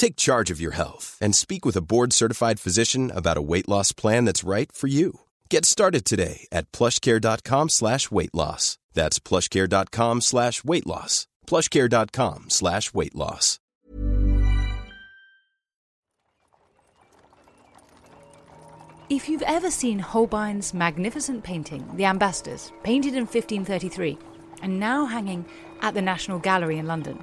Take charge of your health and speak with a board-certified physician about a weight loss plan that's right for you. Get started today at plushcare.com slash weight loss. That's plushcare.com slash weight loss. plushcare.com slash weight loss. If you've ever seen Holbein's magnificent painting, The Ambassadors, painted in 1533 and now hanging at the National Gallery in London,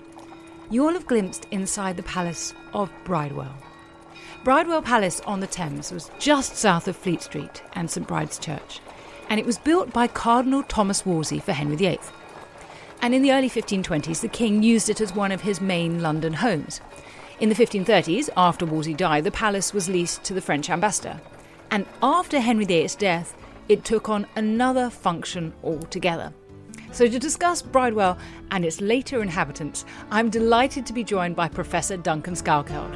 you'll have glimpsed inside the palace of Bridewell. Bridewell Palace on the Thames was just south of Fleet Street and St Bride's Church, and it was built by Cardinal Thomas Wolsey for Henry VIII. And in the early 1520s, the king used it as one of his main London homes. In the 1530s, after Wolsey died, the palace was leased to the French ambassador. And after Henry VIII's death, it took on another function altogether. So, to discuss Bridewell and its later inhabitants, I'm delighted to be joined by Professor Duncan Salkeld.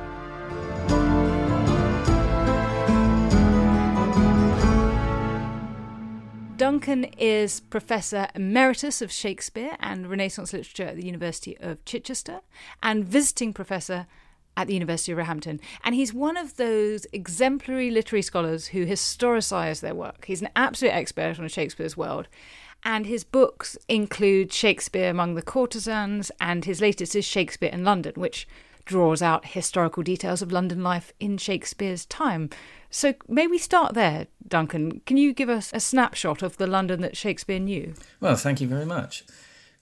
Duncan is Professor Emeritus of Shakespeare and Renaissance Literature at the University of Chichester and visiting Professor at the University of Roehampton. And he's one of those exemplary literary scholars who historicise their work. He's an absolute expert on Shakespeare's world. And his books include Shakespeare Among the Courtesans, and his latest is Shakespeare in London, which draws out historical details of London life in Shakespeare's time. So may we start there, Duncan? Can you give us a snapshot of the London that Shakespeare knew? Well, thank you very much.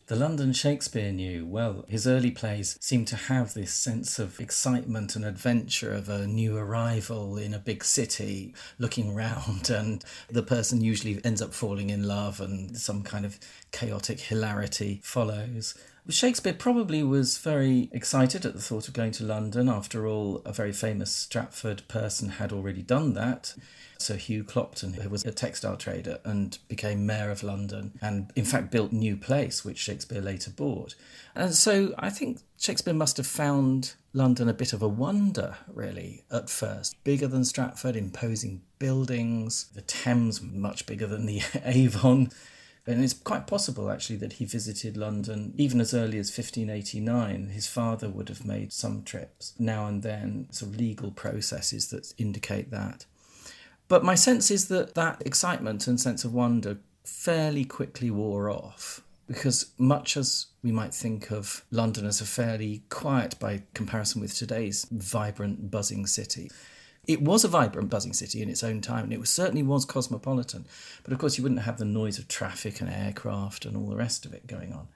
The London Shakespeare knew, well, his early plays seem to have this sense of excitement and adventure of a new arrival in a big city, looking round, and the person usually ends up falling in love, and some kind of chaotic hilarity follows. Shakespeare probably was very excited at the thought of going to London. After all, a very famous Stratford person had already done that. Sir Hugh Clopton, who was a textile trader and became mayor of London, and in fact built New Place, which Shakespeare later bought. And so I think Shakespeare must have found London a bit of a wonder, really, at first. Bigger than Stratford, imposing buildings, the Thames much bigger than the Avon. And it's quite possible, actually, that he visited London even as early as 1589. His father would have made some trips now and then, sort of legal processes that indicate that. But my sense is that that excitement and sense of wonder fairly quickly wore off because much as we might think of London as a fairly quiet by comparison with today's vibrant, buzzing city, it was a vibrant, buzzing city in its own time, and it was, certainly was cosmopolitan. But of course, you wouldn't have the noise of traffic and aircraft and all the rest of it going on.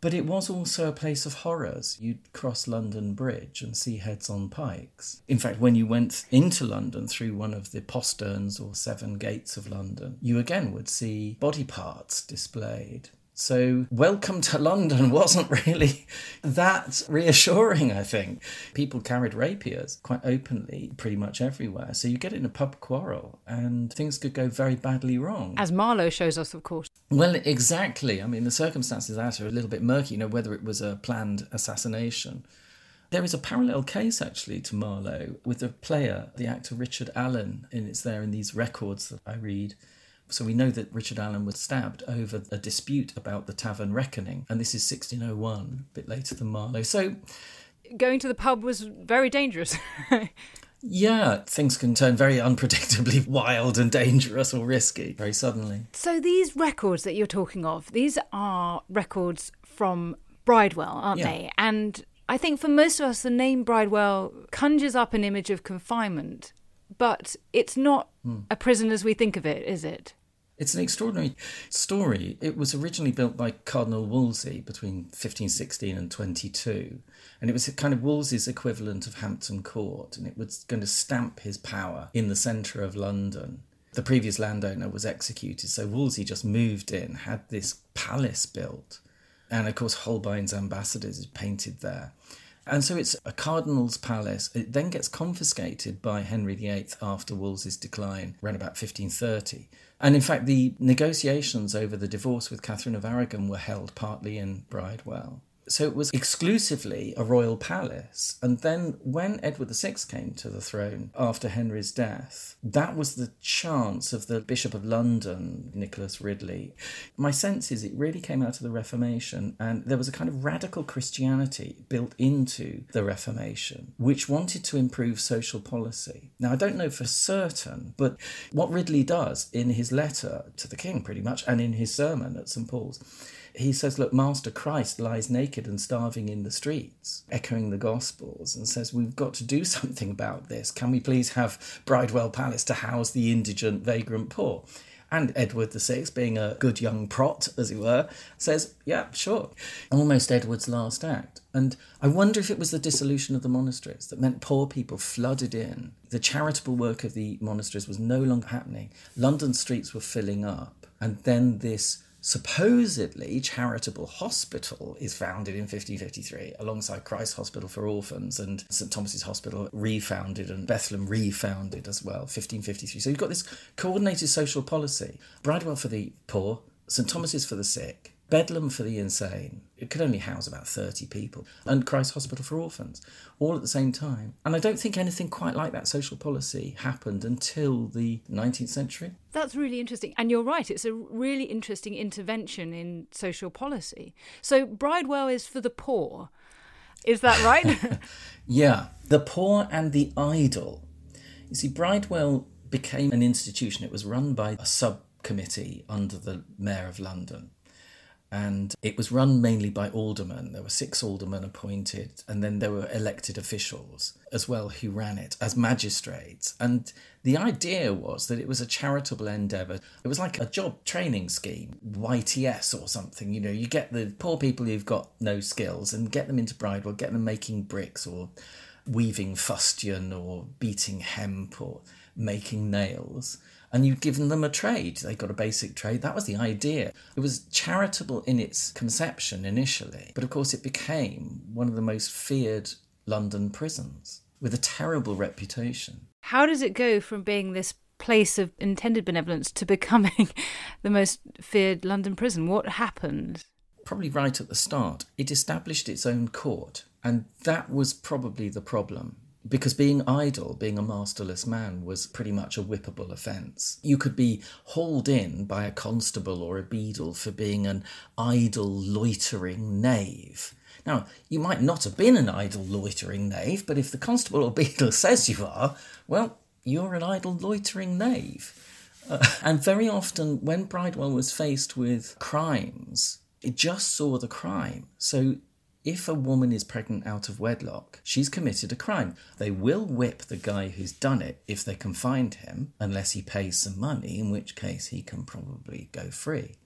But it was also a place of horrors. You'd cross London Bridge and see heads on pikes. In fact, when you went into London through one of the posterns or seven gates of London, you again would see body parts displayed. So, welcome to London wasn't really that reassuring, I think. People carried rapiers quite openly, pretty much everywhere. So, you get in a pub quarrel and things could go very badly wrong. As Marlowe shows us, of course. Well, exactly. I mean, the circumstances out are a little bit murky, you know, whether it was a planned assassination. There is a parallel case actually to Marlowe with the player, the actor Richard Allen, and it's there in these records that I read. So we know that Richard Allen was stabbed over a dispute about the tavern reckoning, and this is 1601, a bit later than Marlowe. So going to the pub was very dangerous. yeah, things can turn very unpredictably wild and dangerous or risky very suddenly. So these records that you're talking of, these are records from Bridewell, aren't Yeah. they? And I think for most of us, the name Bridewell conjures up an image of confinement, but it's not Hmm. a prison as we think of it, is it? It's an extraordinary story. It was originally built by Cardinal Wolsey between 1516 and 22. And it was kind of Wolsey's equivalent of Hampton Court. And it was going to stamp his power in the centre of London. The previous landowner was executed. So Wolsey just moved in, had this palace built. And of course, Holbein's ambassadors is painted there. And so it's a cardinal's palace. It then gets confiscated by Henry VIII after Wolsey's decline, around about 1530. And in fact, the negotiations over the divorce with Catherine of Aragon were held partly in Bridewell. So it was exclusively a royal palace. And then when Edward VI came to the throne after Henry's death, that was the chance of the Bishop of London, Nicholas Ridley. My sense is it really came out of the Reformation, and there was a kind of radical Christianity built into the Reformation, which wanted to improve social policy. Now, I don't know for certain, but what Ridley does in his letter to the king, pretty much, and in his sermon at St. Paul's, he says, Look, Master Christ lies naked and starving in the streets, echoing the Gospels, and says, We've got to do something about this. Can we please have Bridewell Palace to house the indigent, vagrant poor? And Edward VI, being a good young prot, as it were, says, Yeah, sure. Almost Edward's last act. And I wonder if it was the dissolution of the monasteries that meant poor people flooded in. The charitable work of the monasteries was no longer happening. London streets were filling up. And then this supposedly charitable hospital is founded in 1553 alongside Christ's Hospital for Orphans and St Thomas's Hospital refounded and Bethlehem refounded as well 1553 so you've got this coordinated social policy. Bridewell for the poor St Thomas's for the sick Bedlam for the insane, it could only house about 30 people, and Christ Hospital for Orphans, all at the same time. And I don't think anything quite like that social policy happened until the 19th century. That's really interesting. And you're right, it's a really interesting intervention in social policy. So Bridewell is for the poor. Is that right? yeah, the poor and the idle. You see, Bridewell became an institution, it was run by a subcommittee under the Mayor of London and it was run mainly by aldermen. There were six aldermen appointed, and then there were elected officials as well who ran it as magistrates. And the idea was that it was a charitable endeavour. It was like a job training scheme, YTS or something. You know, you get the poor people who've got no skills and get them into Bridewell, get them making bricks or weaving fustian or beating hemp or making nails and you've given them a trade. They got a basic trade. That was the idea. It was charitable in its conception initially, but of course it became one of the most feared London prisons with a terrible reputation. How does it go from being this place of intended benevolence to becoming the most feared London prison? What happened? Probably right at the start. It established its own court, and that was probably the problem because being idle, being a masterless man, was pretty much a whippable offence. You could be hauled in by a constable or a beadle for being an idle, loitering knave. Now, you might not have been an idle, loitering knave, but if the constable or beadle says you are, well, you're an idle, loitering knave. Uh, and very often, when Bridewell was faced with crimes, it just saw the crime. So if a woman is pregnant out of wedlock, she's committed a crime. They will whip the guy who's done it if they can find him, unless he pays some money, in which case he can probably go free.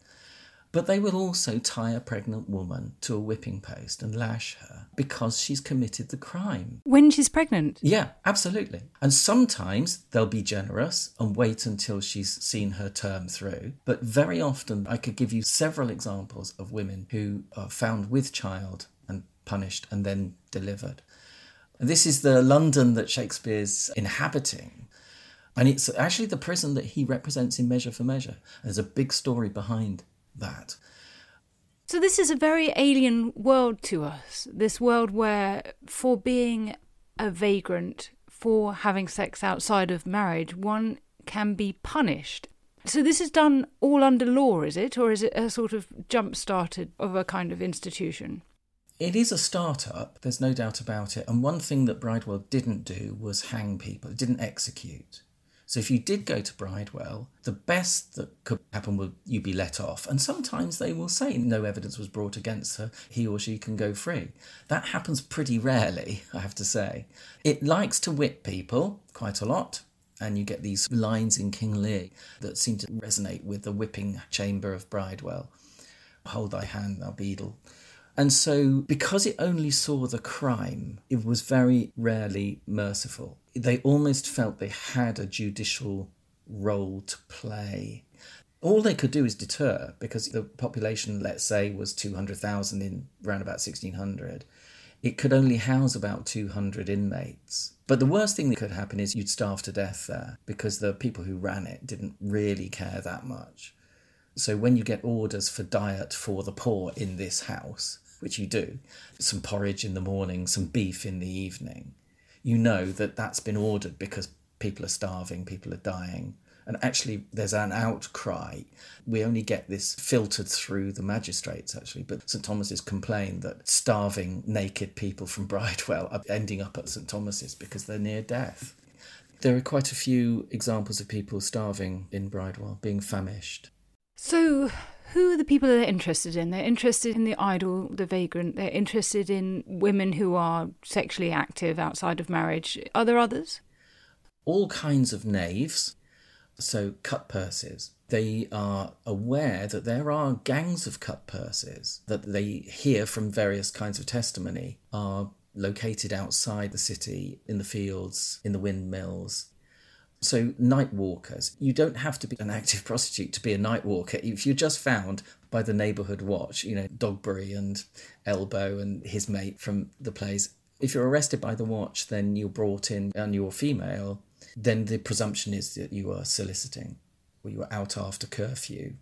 But they will also tie a pregnant woman to a whipping post and lash her because she's committed the crime. When she's pregnant? Yeah, absolutely. And sometimes they'll be generous and wait until she's seen her term through. But very often, I could give you several examples of women who are found with child punished, and then delivered. This is the London that Shakespeare's inhabiting. And it's actually the prison that he represents in Measure for Measure. There's a big story behind that. So, this is a very alien world to us. This world where, for being a vagrant, for having sex outside of marriage, one can be punished. So, this is done all under law, is it? Or is it a sort of jump started of a kind of institution? It is a startup, there's no doubt about it. And one thing that Bridewell didn't do was hang people, it didn't execute. So if you did go to Bridewell, the best that could happen would you be let off. And sometimes they will say no evidence was brought against her, he or she can go free. That happens pretty rarely, I have to say. It likes to whip people quite a lot. And you get these lines in King Lear that seem to resonate with the whipping chamber of Bridewell. Hold thy hand, thou beadle. And so, because it only saw the crime, it was very rarely merciful. They almost felt they had a judicial role to play. All they could do is deter because the population, let's say, was 200,000 in around about 1600. It could only house about 200 inmates. But the worst thing that could happen is you'd starve to death there because the people who ran it didn't really care that much. So when you get orders for diet for the poor in this house, which you do, some porridge in the morning, some beef in the evening, you know that that's been ordered because people are starving, people are dying. And actually, there's an outcry. We only get this filtered through the magistrates, actually. But St. Thomas's complained that starving, naked people from Bridewell are ending up at St. Thomas's because they're near death. There are quite a few examples of people starving in Bridewell, being famished. So, who are the people they're interested in? They're interested in the idle, the vagrant. They're interested in women who are sexually active outside of marriage. Are there others? All kinds of knaves, so cut purses. They are aware that there are gangs of cut purses that they hear from various kinds of testimony are located outside the city, in the fields, in the windmills, so, night walkers, you don't have to be an active prostitute to be a night walker. If you're just found by the neighbourhood watch, you know, Dogberry and Elbow and his mate from the plays, if you're arrested by the watch, then you're brought in and you're female, then the presumption is that you are soliciting or you are out after curfew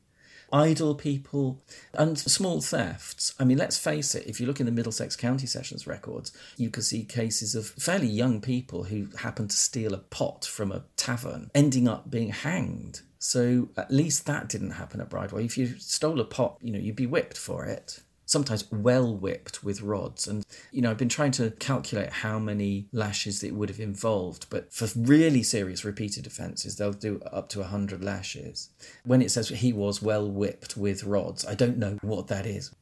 idle people, and small thefts. I mean, let's face it, if you look in the Middlesex County Sessions records, you can see cases of fairly young people who happen to steal a pot from a tavern ending up being hanged. So at least that didn't happen at Bridewell. If you stole a pot, you know, you'd be whipped for it sometimes well whipped with rods. And, you know, I've been trying to calculate how many lashes it would have involved, but for really serious repeated offences, they'll do up to 100 lashes. When it says he was well whipped with rods, I don't know what that is.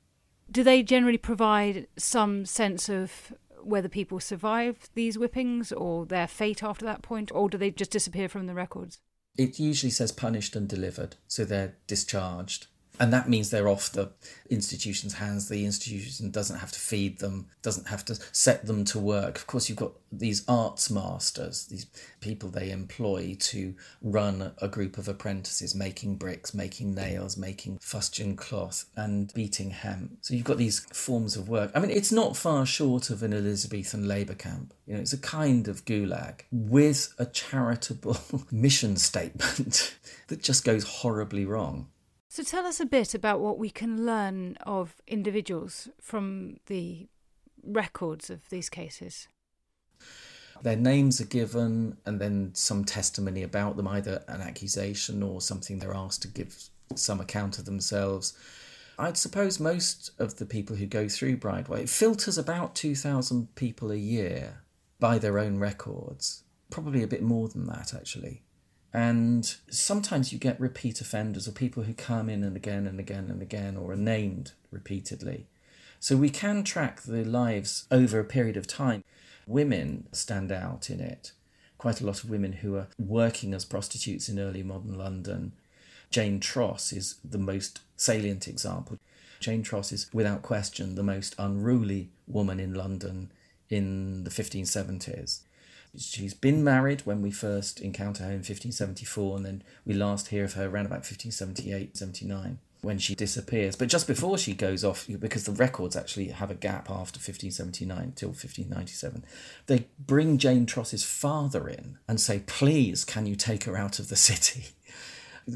Do they generally provide some sense of whether people survive these whippings or their fate after that point, or do they just disappear from the records? It usually says punished and delivered, so they're discharged and that means they're off the institution's hands. The institution doesn't have to feed them, doesn't have to set them to work. Of course, you've got these arts masters, these people they employ to run a group of apprentices making bricks, making nails, making fustian cloth, and beating hemp. So you've got these forms of work. I mean, it's not far short of an Elizabethan labour camp. You know, it's a kind of gulag with a charitable mission statement that just goes horribly wrong. So tell us a bit about what we can learn of individuals from the records of these cases. Their names are given and then some testimony about them, either an accusation or something they're asked to give some account of themselves. I'd suppose most of the people who go through Bridewell, it filters about 2,000 people a year by their own records. Probably a bit more than that, actually. And sometimes you get repeat offenders or people who come in and again and again and again or are named repeatedly. So we can track the lives over a period of time. Women stand out in it. Quite a lot of women who are working as prostitutes in early modern London. Jane Tross is the most salient example. Jane Tross is, without question, the most unruly woman in London in the 1570s. She's been married when we first encounter her in 1574, and then we last hear of her around about 1578 79 when she disappears. But just before she goes off, because the records actually have a gap after 1579 till 1597, they bring Jane Tross's father in and say, Please, can you take her out of the city?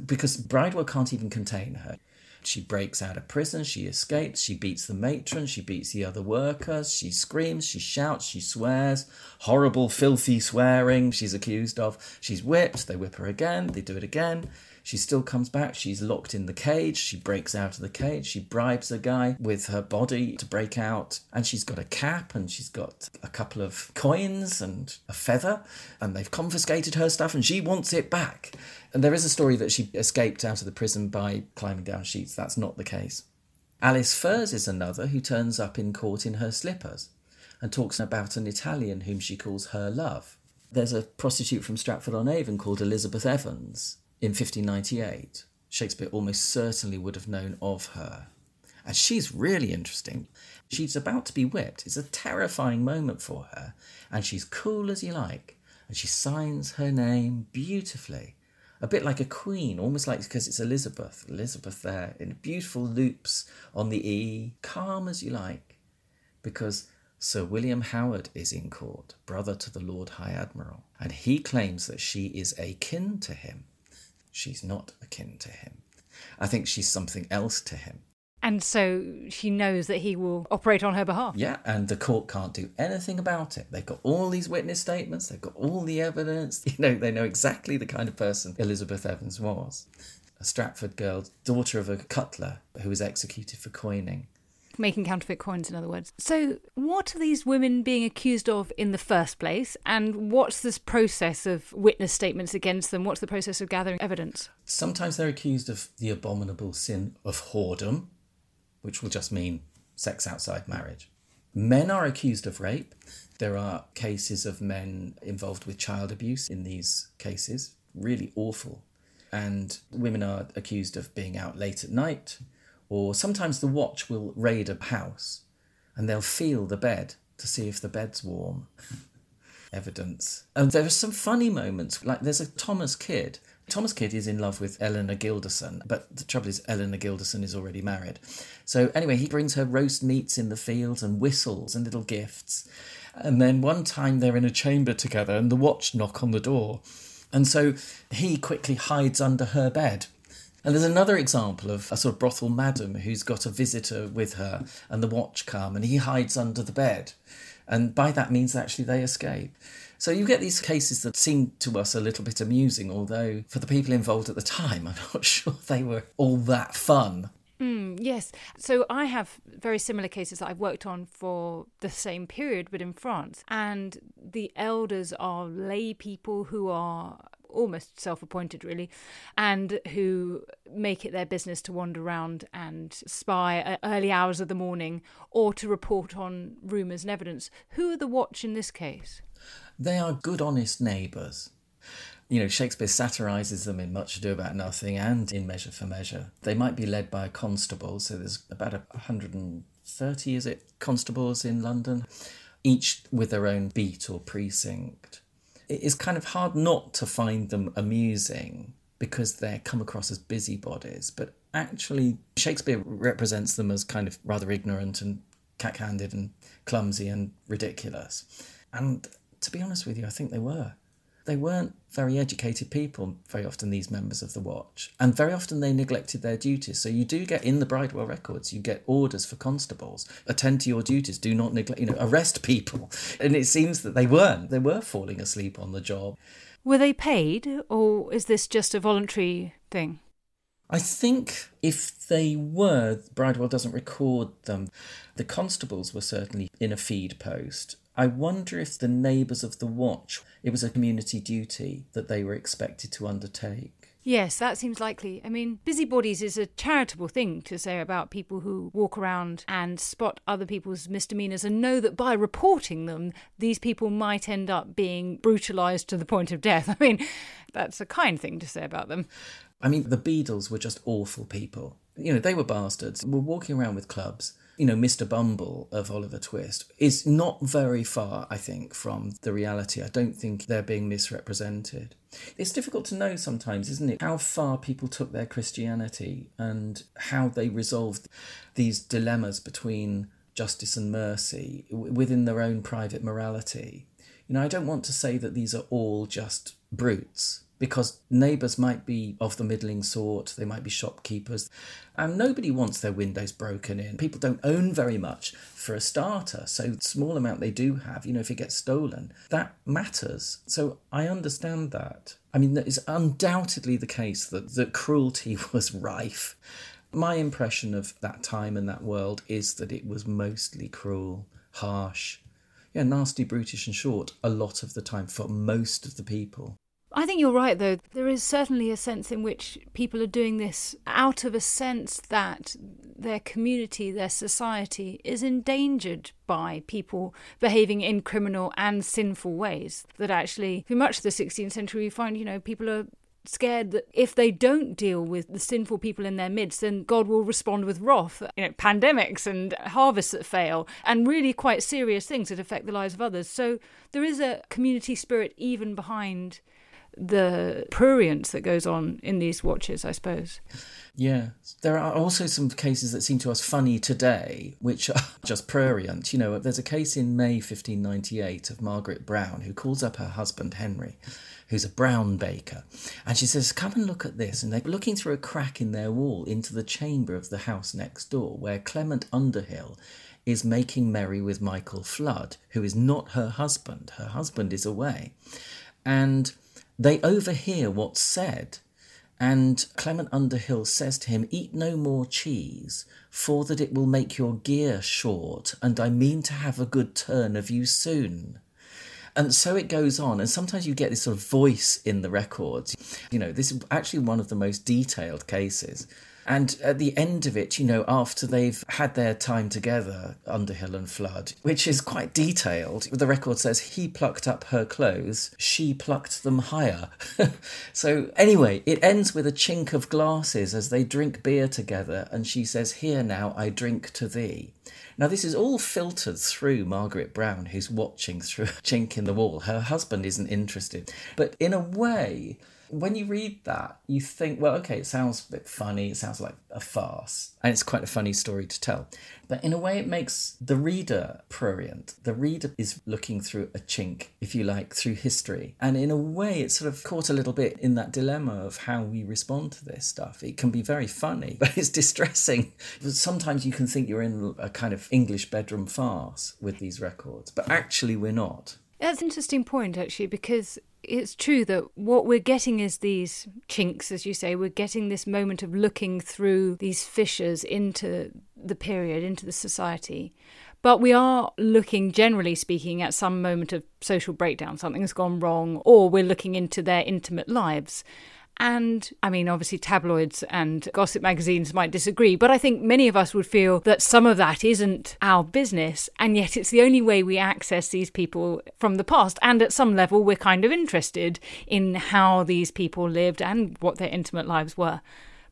because Bridewell can't even contain her. She breaks out of prison, she escapes, she beats the matron, she beats the other workers, she screams, she shouts, she swears. Horrible, filthy swearing she's accused of. She's whipped, they whip her again, they do it again. She still comes back. She's locked in the cage. She breaks out of the cage. She bribes a guy with her body to break out. And she's got a cap and she's got a couple of coins and a feather. And they've confiscated her stuff and she wants it back. And there is a story that she escaped out of the prison by climbing down sheets. That's not the case. Alice Furs is another who turns up in court in her slippers and talks about an Italian whom she calls her love. There's a prostitute from Stratford on Avon called Elizabeth Evans in 1598. Shakespeare almost certainly would have known of her. And she's really interesting. She's about to be whipped. It's a terrifying moment for her. And she's cool as you like. And she signs her name beautifully. A bit like a queen, almost like because it's Elizabeth. Elizabeth there in beautiful loops on the E, calm as you like. Because Sir William Howard is in court, brother to the Lord High Admiral, and he claims that she is akin to him. She's not akin to him. I think she's something else to him. And so she knows that he will operate on her behalf. Yeah, and the court can't do anything about it. They've got all these witness statements, they've got all the evidence. You know, they know exactly the kind of person Elizabeth Evans was. A Stratford girl, daughter of a cutler who was executed for coining making counterfeit coins, in other words. So, what are these women being accused of in the first place? And what's this process of witness statements against them? What's the process of gathering evidence? Sometimes they're accused of the abominable sin of whoredom, which will just mean sex outside marriage. Men are accused of rape. There are cases of men involved with child abuse in these cases, really awful. And women are accused of being out late at night, or sometimes the watch will raid a house and they'll feel the bed to see if the bed's warm. Evidence. And there are some funny moments, like there's a Thomas Kyd. Thomas Kyd is in love with Eleanor Gilderson, but the trouble is, Eleanor Gilderson is already married. So, anyway, he brings her roast meats in the fields and whistles and little gifts. And then one time they're in a chamber together and the watch knock on the door. And so he quickly hides under her bed and there's another example of a sort of brothel madam who's got a visitor with her and the watch come and he hides under the bed. And by that means, actually, they escape. So you get these cases that seem to us a little bit amusing, although for the people involved at the time, I'm not sure they were all that fun. Mm, yes. So I have very similar cases that I've worked on for the same period, but in France. And the elders are lay people who are almost self appointed, really, and who make it their business to wander around and spy at early hours of the morning or to report on rumours and evidence. Who are the watch in this case? They are good, honest neighbours. You know, Shakespeare satirises them in Much Ado About Nothing and in Measure for Measure. They might be led by a constable, so there's about a 130, is it, constables in London, each with their own beat or precinct it's kind of hard not to find them amusing because they come across as busybodies. But actually, Shakespeare represents them as kind of rather ignorant and cack-handed and clumsy and ridiculous. And to be honest with you, I think they were they weren't very educated people, very often, these members of the watch. And very often they neglected their duties. So you do get in the Bridewell records, you get orders for constables attend to your duties, do not neglect, you know, arrest people. And it seems that they weren't. They were falling asleep on the job. Were they paid, or is this just a voluntary thing? I think if they were, Bridewell doesn't record them. The constables were certainly in a feed post, I wonder if the neighbours of the watch, it was a community duty that they were expected to undertake. Yes, that seems likely. I mean, busybodies is a charitable thing to say about people who walk around and spot other people's misdemeanours and know that by reporting them, these people might end up being brutalised to the point of death. I mean, that's a kind thing to say about them. I mean, the Beadles were just awful people. You know, they were bastards, were walking around with clubs you know, Mr. Bumble of Oliver Twist is not very far, I think, from the reality. I don't think they're being misrepresented. It's difficult to know sometimes, isn't it, how far people took their Christianity and how they resolved these dilemmas between justice and mercy within their own private morality. You know, I don't want to say that these are all just brutes because neighbours might be of the middling sort, they might be shopkeepers, and nobody wants their windows broken in. People don't own very much for a starter, so small amount they do have, you know, if it gets stolen, that matters. So I understand that. I mean, it's undoubtedly the case that the cruelty was rife. My impression of that time and that world is that it was mostly cruel, harsh, yeah, nasty, brutish, and short a lot of the time for most of the people. I think you're right, though. There is certainly a sense in which people are doing this out of a sense that their community, their society is endangered by people behaving in criminal and sinful ways. That actually, through much of the 16th century, we find, you know, people are scared that if they don't deal with the sinful people in their midst, then God will respond with wrath, you know, pandemics and harvests that fail, and really quite serious things that affect the lives of others. So there is a community spirit even behind the prurience that goes on in these watches, I suppose. Yeah. There are also some cases that seem to us funny today, which are just prurient. You know, there's a case in May 1598 of Margaret Brown who calls up her husband Henry, who's a brown baker, and she says, Come and look at this. And they're looking through a crack in their wall into the chamber of the house next door where Clement Underhill is making merry with Michael Flood, who is not her husband. Her husband is away. And they overhear what's said, and Clement Underhill says to him, Eat no more cheese, for that it will make your gear short, and I mean to have a good turn of you soon. And so it goes on, and sometimes you get this sort of voice in the records. You know, this is actually one of the most detailed cases and at the end of it, you know, after they've had their time together, Underhill and Flood, which is quite detailed, the record says he plucked up her clothes, she plucked them higher. so, anyway, it ends with a chink of glasses as they drink beer together, and she says, Here now, I drink to thee. Now, this is all filtered through Margaret Brown, who's watching through a chink in the wall. Her husband isn't interested. But in a way, when you read that, you think, well, okay, it sounds a bit funny, it sounds like a farce, and it's quite a funny story to tell. But in a way, it makes the reader prurient. The reader is looking through a chink, if you like, through history. And in a way, it's sort of caught a little bit in that dilemma of how we respond to this stuff. It can be very funny, but it's distressing. Sometimes you can think you're in a kind of English bedroom farce with these records, but actually, we're not. That's an interesting point, actually, because it's true that what we're getting is these chinks, as you say. We're getting this moment of looking through these fissures into the period, into the society. But we are looking, generally speaking, at some moment of social breakdown. Something has gone wrong, or we're looking into their intimate lives. And I mean, obviously, tabloids and gossip magazines might disagree, but I think many of us would feel that some of that isn't our business, and yet it's the only way we access these people from the past. And at some level, we're kind of interested in how these people lived and what their intimate lives were.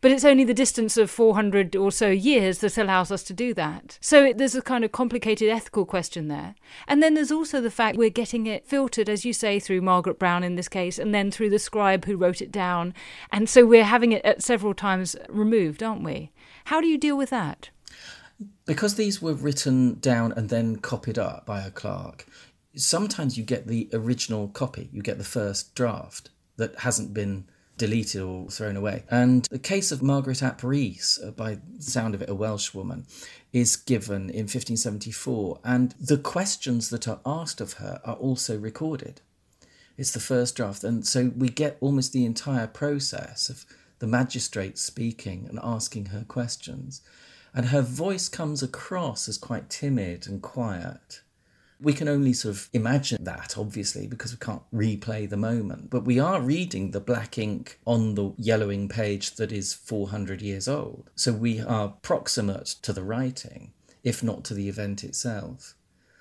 But it's only the distance of 400 or so years that allows us to do that. So there's a kind of complicated ethical question there. And then there's also the fact we're getting it filtered, as you say, through Margaret Brown in this case, and then through the scribe who wrote it down. And so we're having it at several times removed, aren't we? How do you deal with that? Because these were written down and then copied up by a clerk, sometimes you get the original copy, you get the first draft that hasn't been deleted or thrown away. And the case of Margaret ap uh, by sound of it, a Welsh woman, is given in 1574, and the questions that are asked of her are also recorded. It's the first draft, and so we get almost the entire process of the magistrate speaking and asking her questions. And her voice comes across as quite timid and quiet. We can only sort of imagine that, obviously, because we can't replay the moment. But we are reading the black ink on the yellowing page that is 400 years old. So we are proximate to the writing, if not to the event itself.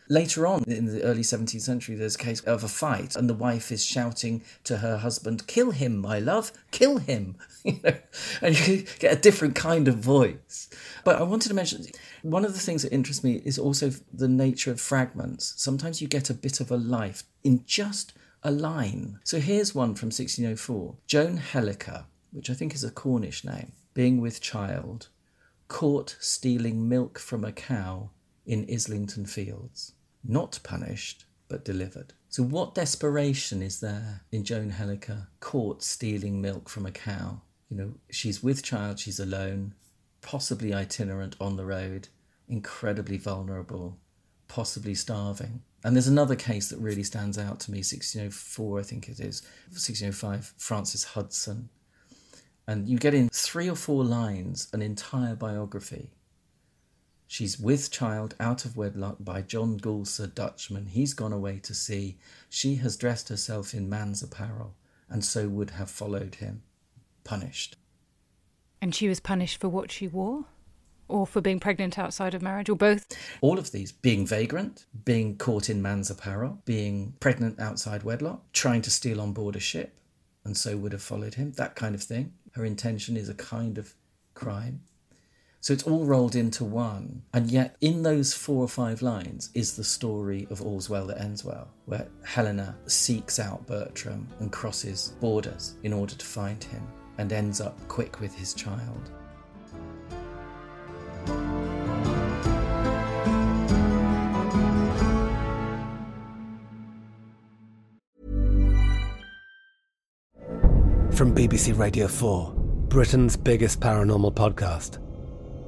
Later on in the early 17th century, there's a case of a fight, and the wife is shouting to her husband, Kill him, my love, kill him. you know, and you get a different kind of voice. But I wanted to mention one of the things that interests me is also the nature of fragments. Sometimes you get a bit of a life in just a line. So here's one from 1604 Joan Helliker, which I think is a Cornish name, being with child, caught stealing milk from a cow in Islington Fields not punished, but delivered. So, what desperation is there in Joan Helliker caught stealing milk from a cow? You know, she's with child, she's alone, possibly itinerant on the road, incredibly vulnerable, possibly starving. And there's another case that really stands out to me 1604, I think it is, 1605, Francis Hudson. And you get in three or four lines an entire biography She's with child out of wedlock by John Goulser Dutchman. He's gone away to sea. She has dressed herself in man's apparel and so would have followed him, punished. And she was punished for what she wore? Or for being pregnant outside of marriage, or both? All of these being vagrant, being caught in man's apparel, being pregnant outside wedlock, trying to steal on board a ship, and so would have followed him, that kind of thing. Her intention is a kind of crime. So it's all rolled into one. And yet, in those four or five lines is the story of All's Well That Ends Well, where Helena seeks out Bertram and crosses borders in order to find him and ends up quick with his child. From BBC Radio 4, Britain's biggest paranormal podcast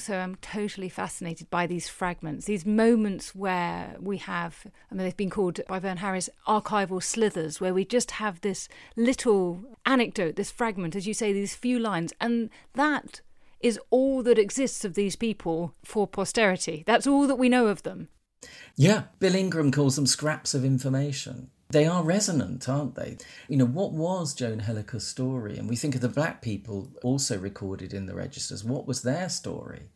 Also am totally fascinated by these fragments, these moments where we have, I mean, they've been called by Verne Harris archival slithers, where we just have this little anecdote, this fragment, as you say, these few lines, and that is all that exists of these people for posterity. That's all that we know of them. Yeah, Bill Ingram calls them scraps of information. They are resonant, aren't they? You know, what was Joan Hellicoe's story? And we think of the black people also recorded in the registers. What was their story?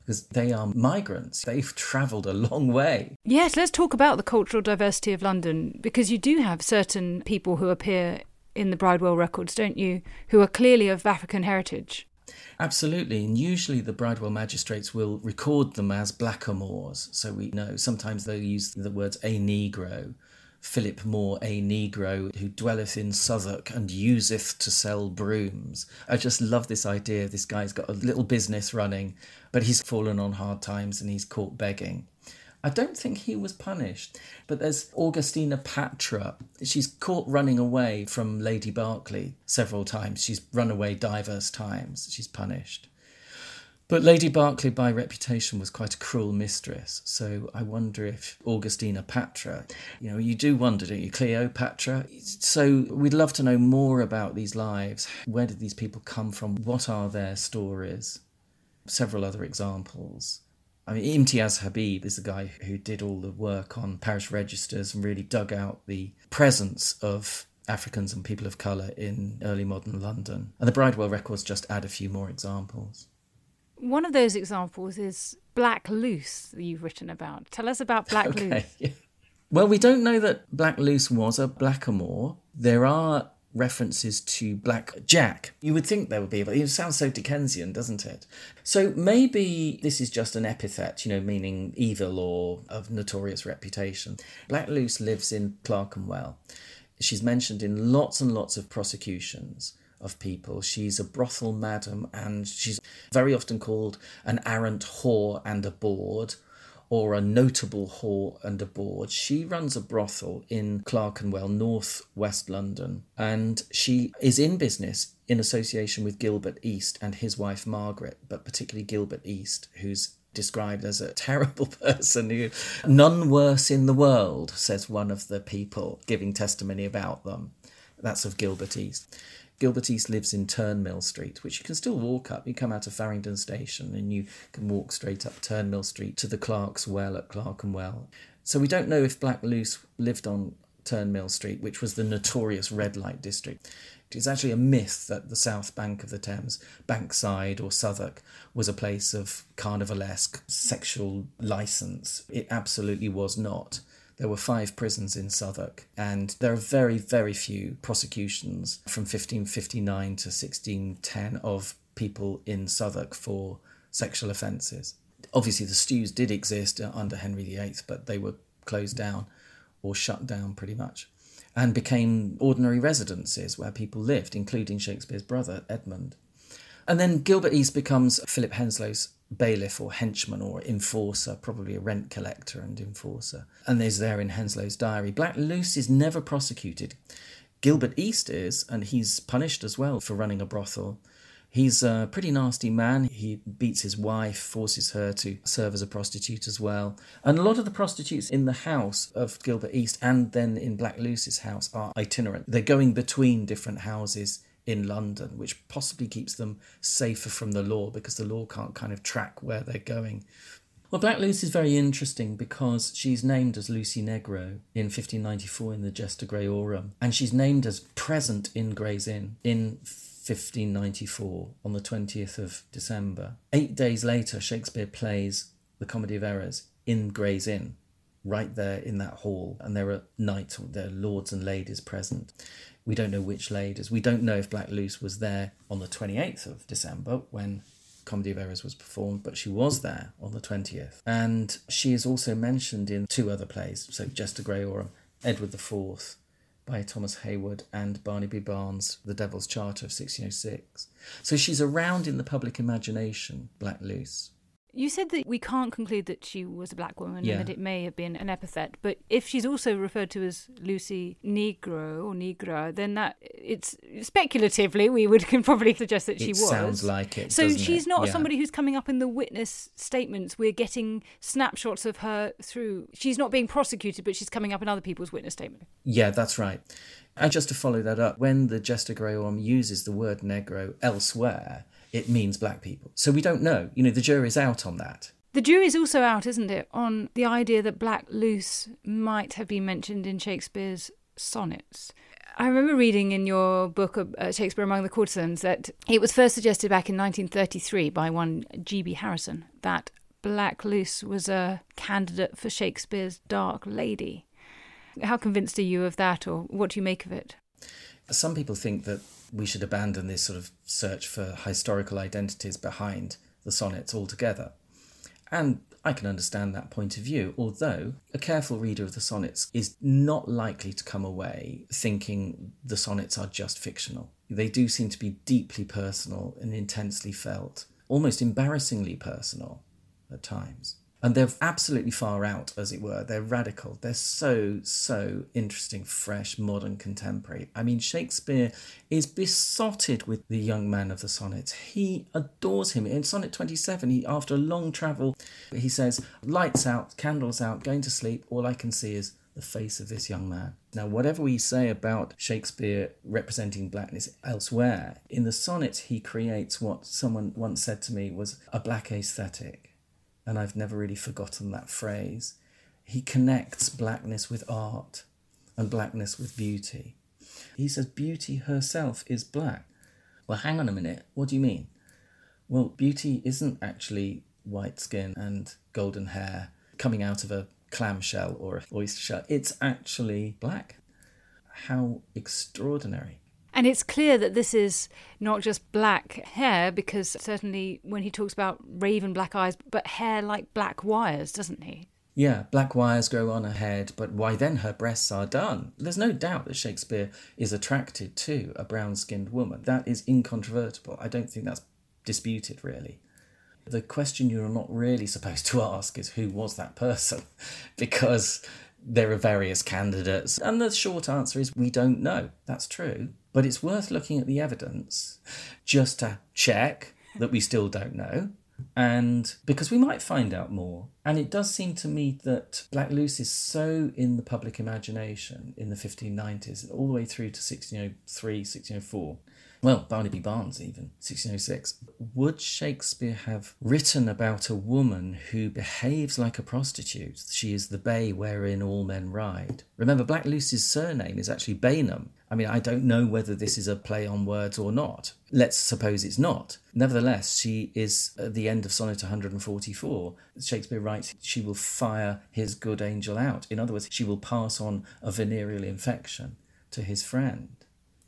Because they are migrants. They've travelled a long way. Yes, let's talk about the cultural diversity of London because you do have certain people who appear in the Bridewell records, don't you, who are clearly of African heritage. Absolutely, and usually the Bridewell magistrates will record them as blackamoors. So we know sometimes they'll use the words a Negro Philip Moore, a Negro who dwelleth in Southwark and useth to sell brooms. I just love this idea. This guy's got a little business running, but he's fallen on hard times and he's caught begging. I don't think he was punished, but there's Augustina Patra. She's caught running away from Lady Berkeley several times. She's run away diverse times. She's punished. But Lady Berkeley, by reputation, was quite a cruel mistress. So I wonder if Augustina Patra, you know, you do wonder, don't you, Cleopatra? So we'd love to know more about these lives. Where did these people come from? What are their stories? Several other examples. I mean, Imtiaz Habib is the guy who did all the work on parish registers and really dug out the presence of Africans and people of colour in early modern London. And the Bridewell records just add a few more examples. One of those examples is Black Luce that you've written about. Tell us about Black Okay, Luce. yeah. Well, we don't know that Black Luce was a blackamoor. There are references to Black Jack. You would think there would be, but it sounds so Dickensian, doesn't it? So maybe this is just an epithet, you know, meaning evil or of notorious reputation. Black Luce lives in Clerkenwell. She's mentioned in lots and lots of prosecutions of people. She's a brothel madam and she's very often called an arrant whore and a bawd or a notable whore and a bawd. She runs a brothel in Clerkenwell, north west London, and she is in business in association with Gilbert East and his wife Margaret, but particularly Gilbert East, who's described as a terrible person who none worse in the world, says one of the people giving testimony about them. That's of Gilbert East. Gilbert East lives in Turnmill Street, which you can still walk up. You come out of Farringdon Station and you can walk straight up Turnmill Street to the Clerk's Well at Clerkenwell. So we don't know if Black Luce lived on Turnmill Street, which was the notorious red light district. It is actually a myth that the south bank of the Thames, Bankside or Southwark, was a place of carnivalesque sexual license. It absolutely was not. There were five prisons in Southwark, and there are very, very few prosecutions from 1559 to 1610 of people in Southwark for sexual offences. Obviously, the stews did exist under Henry VIII, but they were closed down or shut down pretty much and became ordinary residences where people lived, including Shakespeare's brother, Edmund. And then Gilbert East becomes Philip Henslowe's bailiff or henchman or enforcer, probably a rent collector and enforcer. And there's there in Henslowe's diary. Black Luce is never prosecuted. Gilbert East is, and he's punished as well for running a brothel. He's a pretty nasty man. He beats his wife, forces her to serve as a prostitute as well. And a lot of the prostitutes in the house of Gilbert East and then in Black Luce's house are itinerant. They're going between different houses in London, which possibly keeps them safer from the law because the law can't kind of track where they're going. Well, Black Luce is very interesting because she's named as Lucy Negro in 1594 in the Gesta Grayorum, and she's named as present in Gray's Inn in 1594 on the 20th of December. Eight days later, Shakespeare plays The Comedy of Errors in Gray's Inn, right there in that hall, and there are knights, there are lords and ladies present. We don't know which ladies. We don't know if Black Luce was there on the 28th of December when Comedy of Errors was performed, but she was there on the 20th. And she is also mentioned in two other plays, so Gesta Grayorum, Edward IV by Thomas Heywood, and Barnaby Barnes' The Devil's Charter of 1606. So she's around in the public imagination, Black Luce. You said that we can't conclude that she was a black woman Yeah. and that it may have been an epithet, but if she's also referred to as Lucy Negro or Negra, then that it's speculatively we would can probably suggest that she It was. sounds like it, So she's it? not Yeah. somebody who's coming up in the witness statements. We're getting snapshots of her through. She's not being prosecuted, but she's coming up in other people's witness statement. Yeah, that's right. And just to follow that up, when the Gesta Grayorum uses the word Negro elsewhere, it means black people. So we don't know. You know, the jury's out on that. The jury's also out, isn't it, on the idea that Black Luce might have been mentioned in Shakespeare's sonnets. I remember reading in your book, uh, Shakespeare Among the Courtesans, that it was first suggested back in 1933 by one G.B. Harrison that Black Luce was a candidate for Shakespeare's Dark Lady. How convinced are you of that, or what do you make of it? Some people think that we should abandon this sort of search for historical identities behind the sonnets altogether. And I can understand that point of view, although a careful reader of the sonnets is not likely to come away thinking the sonnets are just fictional. They do seem to be deeply personal and intensely felt, almost embarrassingly personal at times. And they're absolutely far out, as it were. They're radical. They're so, so interesting, fresh, modern, contemporary. I mean, Shakespeare is besotted with the young man of the sonnets. He adores him. In Sonnet 27, he, after a long travel, he says, Lights out, candles out, going to sleep. All I can see is the face of this young man. Now, whatever we say about Shakespeare representing blackness elsewhere, in the sonnets he creates what someone once said to me was a black aesthetic and I've never really forgotten that phrase. He connects blackness with art and blackness with beauty. He says beauty herself is black. Well, hang on a minute. What do you mean? Well, beauty isn't actually white skin and golden hair coming out of a clamshell or an oyster shell. It's actually black. How extraordinary. And it's clear that this is not just black hair, because certainly when he talks about raven black eyes, but hair like black wires, doesn't he? Yeah, black wires grow on her head, but why then her breasts are dun? There's no doubt that Shakespeare is attracted to a brown skinned woman. That is incontrovertible. I don't think that's disputed, really. The question you're not really supposed to ask is who was that person? because there are various candidates. And the short answer is we don't know. That's true. But it's worth looking at the evidence just to check that we still don't know. And because we might find out more. And it does seem to me that Black Luce is so in the public imagination in the 1590s, all the way through to 1603, 1604. Well, Barnaby Barnes, even, 1606. Would Shakespeare have written about a woman who behaves like a prostitute? She is the bay wherein all men ride. Remember, Black Lucy's surname is actually Bainham. I mean, I don't know whether this is a play on words or not. Let's suppose it's not. Nevertheless, she is at the end of Sonnet 144. Shakespeare writes, she will fire his good angel out. In other words, she will pass on a venereal infection to his friend.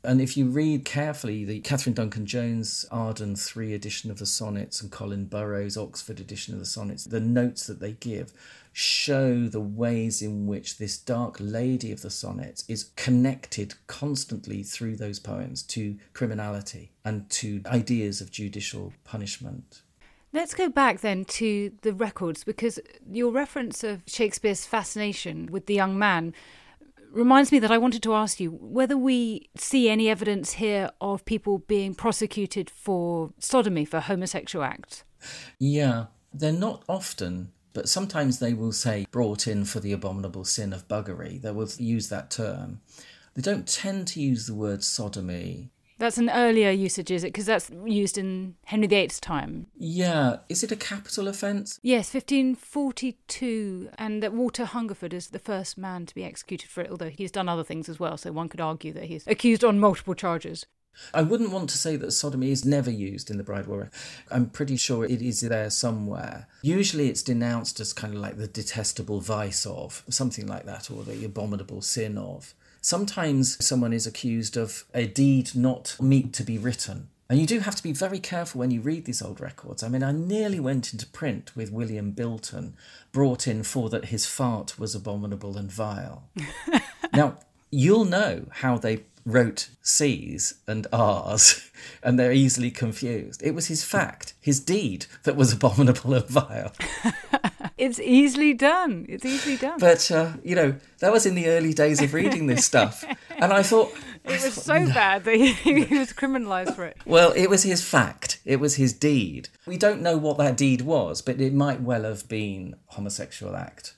And if you read carefully the Katherine Duncan Jones Arden 3 edition of the sonnets and Colin Burrow's Oxford edition of the sonnets, the notes that they give show the ways in which this dark lady of the sonnets is connected constantly through those poems to criminality and to ideas of judicial punishment. Let's go back then to the records because your reference of Shakespeare's fascination with the young man reminds me that I wanted to ask you whether we see any evidence here of people being prosecuted for sodomy, for homosexual acts. Yeah, they're not often, but sometimes they will say brought in for the abominable sin of buggery. They will use that term. They don't tend to use the word sodomy that's an earlier usage, is it? Because that's used in Henry VIII's time. Yeah. Is it a capital offence? Yes, 1542. And that Walter Hungerford is the first man to be executed for it, although he's done other things as well. So one could argue that he's accused on multiple charges. I wouldn't want to say that sodomy is never used in the Bridewell. I'm pretty sure it is there somewhere. Usually it's denounced as kind of like the detestable vice of, something like that, or the abominable sin of. Sometimes someone is accused of a deed not meet to be written. And you do have to be very careful when you read these old records. I mean, I nearly went into print with William Bilton, brought in for that his fart was abominable and vile. now, you'll know how they wrote C's and R's, and they're easily confused. It was his fact, his deed, that was abominable and vile. it's easily done. It's easily done. But uh, you know, that was in the early days of reading this stuff, and I thought it was thought, so no. bad that he, he was criminalised for it. Well, it was his fact. It was his deed. We don't know what that deed was, but it might well have been homosexual act.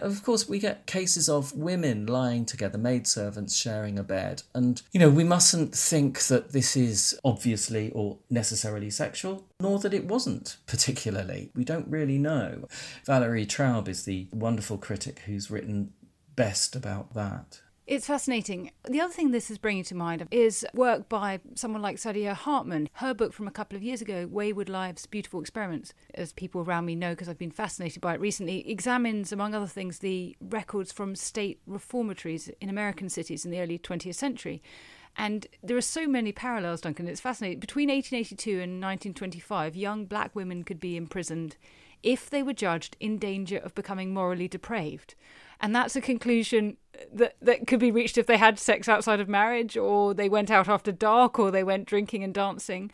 Of course, we get cases of women lying together, maidservants sharing a bed. And, you know, we mustn't think that this is obviously or necessarily sexual, nor that it wasn't particularly. We don't really know. Valerie Traub is the wonderful critic who's written best about that. It's fascinating. The other thing this is bringing to mind is work by someone like Saidiya Hartman. Her book from a couple of years ago, Wayward Lives, Beautiful Experiments, as people around me know because I've been fascinated by it recently, examines, among other things, the records from state reformatories in American cities in the early 20th century. And there are so many parallels, Duncan. It's fascinating. Between 1882 and 1925, young black women could be imprisoned if they were judged in danger of becoming morally depraved. And that's a conclusion that, that could be reached if they had sex outside of marriage, or they went out after dark, or they went drinking and dancing.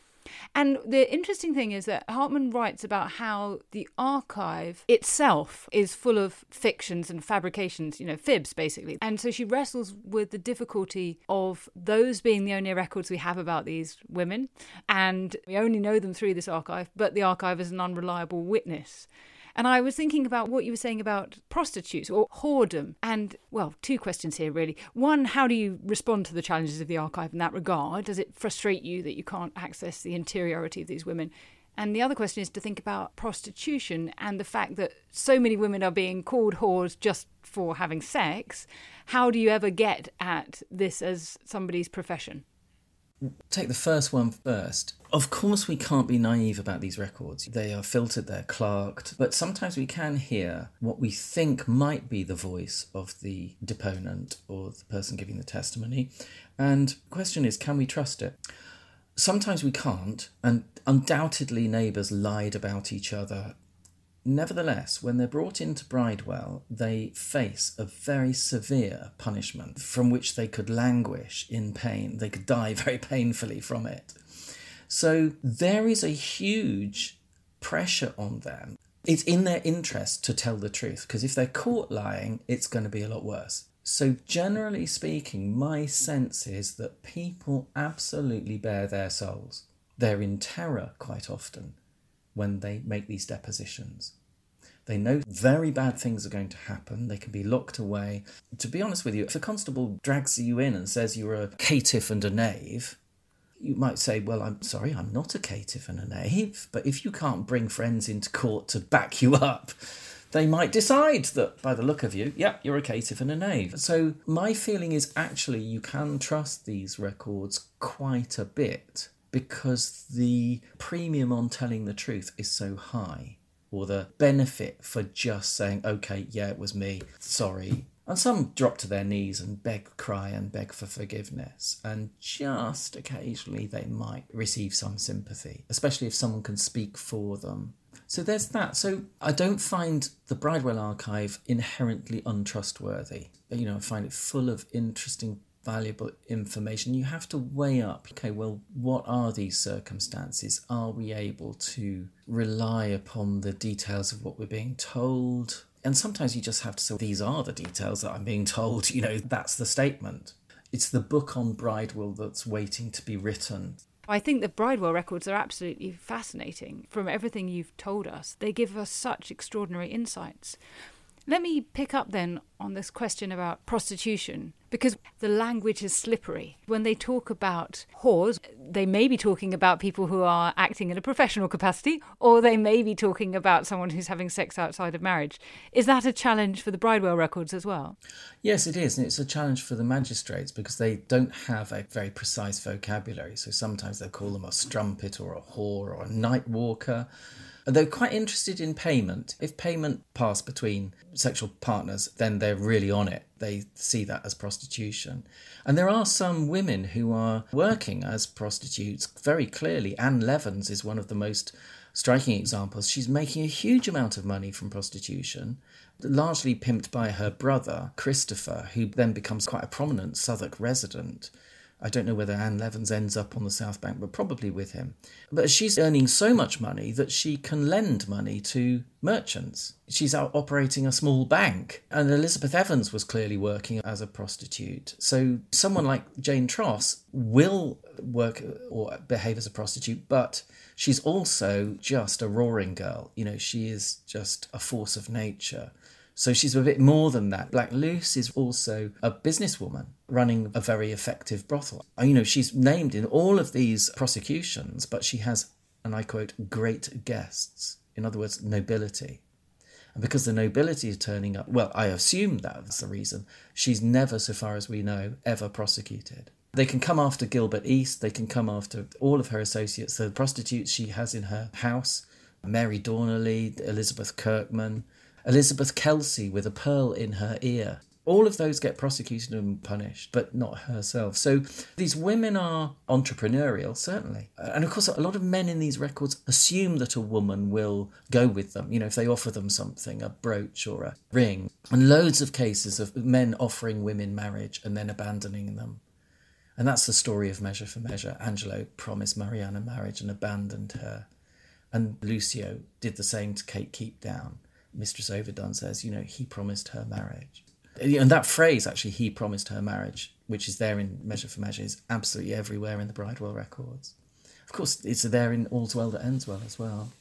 And the interesting thing is that Hartman writes about how the archive itself is full of fictions and fabrications, you know, fibs basically. And so she wrestles with the difficulty of those being the only records we have about these women. And we only know them through this archive, but the archive is an unreliable witness. And I was thinking about what you were saying about prostitutes or whoredom. And, well, two questions here, really. One, how do you respond to the challenges of the archive in that regard? Does it frustrate you that you can't access the interiority of these women? And the other question is to think about prostitution and the fact that so many women are being called whores just for having sex. How do you ever get at this as somebody's profession? Take the first one first. Of course, we can't be naive about these records. They are filtered, they're clerked, but sometimes we can hear what we think might be the voice of the deponent or the person giving the testimony. And the question is, can we trust it? Sometimes we can't, and undoubtedly neighbours lied about each other Nevertheless, when they're brought into Bridewell, they face a very severe punishment from which they could languish in pain. They could die very painfully from it. So there is a huge pressure on them. It's in their interest to tell the truth because if they're caught lying, it's going to be a lot worse. So, generally speaking, my sense is that people absolutely bare their souls. They're in terror quite often when they make these depositions. They know very bad things are going to happen. They can be locked away. To be honest with you, if a constable drags you in and says you're a caitiff and a knave, you might say, Well, I'm sorry, I'm not a caitiff and a knave. But if you can't bring friends into court to back you up, they might decide that by the look of you, yeah, you're a caitiff and a knave. So my feeling is actually you can trust these records quite a bit because the premium on telling the truth is so high, or the benefit for just saying, okay, yeah, it was me, sorry, And some drop to their knees and beg, cry, and beg for forgiveness. And just occasionally they might receive some sympathy, especially if someone can speak for them. So there's that. So I don't find the Bridewell archive inherently untrustworthy. You know, I find it full of interesting valuable information. You have to weigh up okay, well, what are these circumstances? Are we able to rely upon the details of what we're being told? And sometimes you just have to say, these are the details that I'm being told, you know, that's the statement. It's the book on Bridewell that's waiting to be written. I think the Bridewell records are absolutely fascinating. From everything you've told us, they give us such extraordinary insights. Let me pick up then on this question about prostitution because the language is slippery. When they talk about whores, they may be talking about people who are acting in a professional capacity, or they may be talking about someone who's having sex outside of marriage. Is that a challenge for the Bridewell records as well? Yes, it is. And it's a challenge for the magistrates because they don't have a very precise vocabulary. So sometimes they'll call them a strumpet or a whore or a night walker. They're quite interested in payment. If payment passed between sexual partners, then they're really on it. They see that as prostitution. And there are some women who are working as prostitutes very clearly. Anne Levens is one of the most striking examples. She's making a huge amount of money from prostitution, largely pimped by her brother, Christopher, who then becomes quite a prominent Southwark resident. I don't know whether Anne Levens ends up on the South Bank, but probably with him. But she's earning so much money that she can lend money to merchants. She's out operating a small bank. And Elizabeth Evans was clearly working as a prostitute. So someone like Jane Tross will work or behave as a prostitute, but she's also just a roaring girl. You know, she is just a force of nature. So she's a bit more than that. Black Luce is also a businesswoman running a very effective brothel. You know, she's named in all of these prosecutions, but she has, and I quote, great guests. In other words, nobility. And because the nobility is turning up, well, I assume that's the reason, she's never, so far as we know, ever prosecuted. They can come after Gilbert East, they can come after all of her associates, the prostitutes she has in her house Mary Dorneley, Elizabeth Kirkman, Elizabeth Kelsey with a pearl in her ear. All of those get prosecuted and punished, but not herself. So these women are entrepreneurial, certainly. And of course, a lot of men in these records assume that a woman will go with them, you know, if they offer them something, a brooch or a ring. And loads of cases of men offering women marriage and then abandoning them. And that's the story of Measure for Measure. Angelo promised Mariana marriage and abandoned her. And Lucio did the same to Kate Keepdown. Mistress Overdone says, you know, he promised her marriage. And that phrase, actually, he promised her marriage, which is there in Measure for Measure, is absolutely everywhere in the Bridewell records. Of course, it's there in All's Well That Ends Well as well.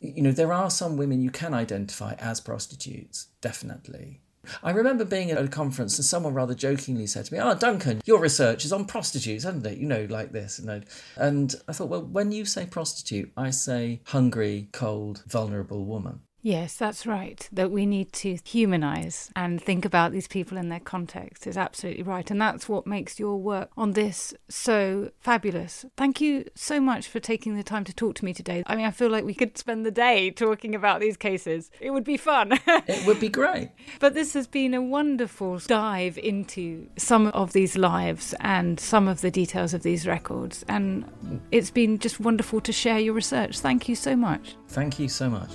You know, there are some women you can identify as prostitutes, definitely. I remember being at a conference and someone rather jokingly said to me, Oh, Duncan, your research is on prostitutes, hasn't it? You know, like this. And, and I thought, well, when you say prostitute, I say hungry, cold, vulnerable woman. Yes, that's right. That we need to humanize and think about these people in their context is absolutely right. And that's what makes your work on this so fabulous. Thank you so much for taking the time to talk to me today. I mean, I feel like we could spend the day talking about these cases. It would be fun. it would be great. But this has been a wonderful dive into some of these lives and some of the details of these records. And it's been just wonderful to share your research. Thank you so much. Thank you so much.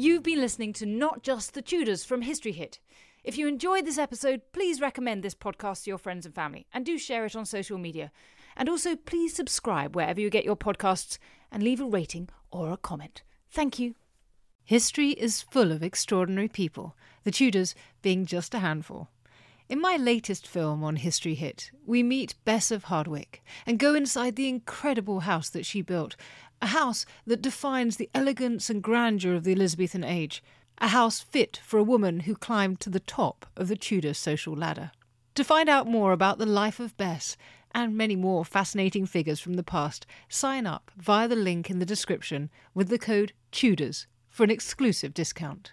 You've been listening to Not Just the Tudors from History Hit. If you enjoyed this episode, please recommend this podcast to your friends and family and do share it on social media. And also, please subscribe wherever you get your podcasts and leave a rating or a comment. Thank you. History is full of extraordinary people, the Tudors being just a handful. In my latest film on History Hit, we meet Bess of Hardwick and go inside the incredible house that she built, a house that defines the elegance and grandeur of the Elizabethan age, a house fit for a woman who climbed to the top of the Tudor social ladder. To find out more about the life of Bess and many more fascinating figures from the past, sign up via the link in the description with the code TUDORS for an exclusive discount.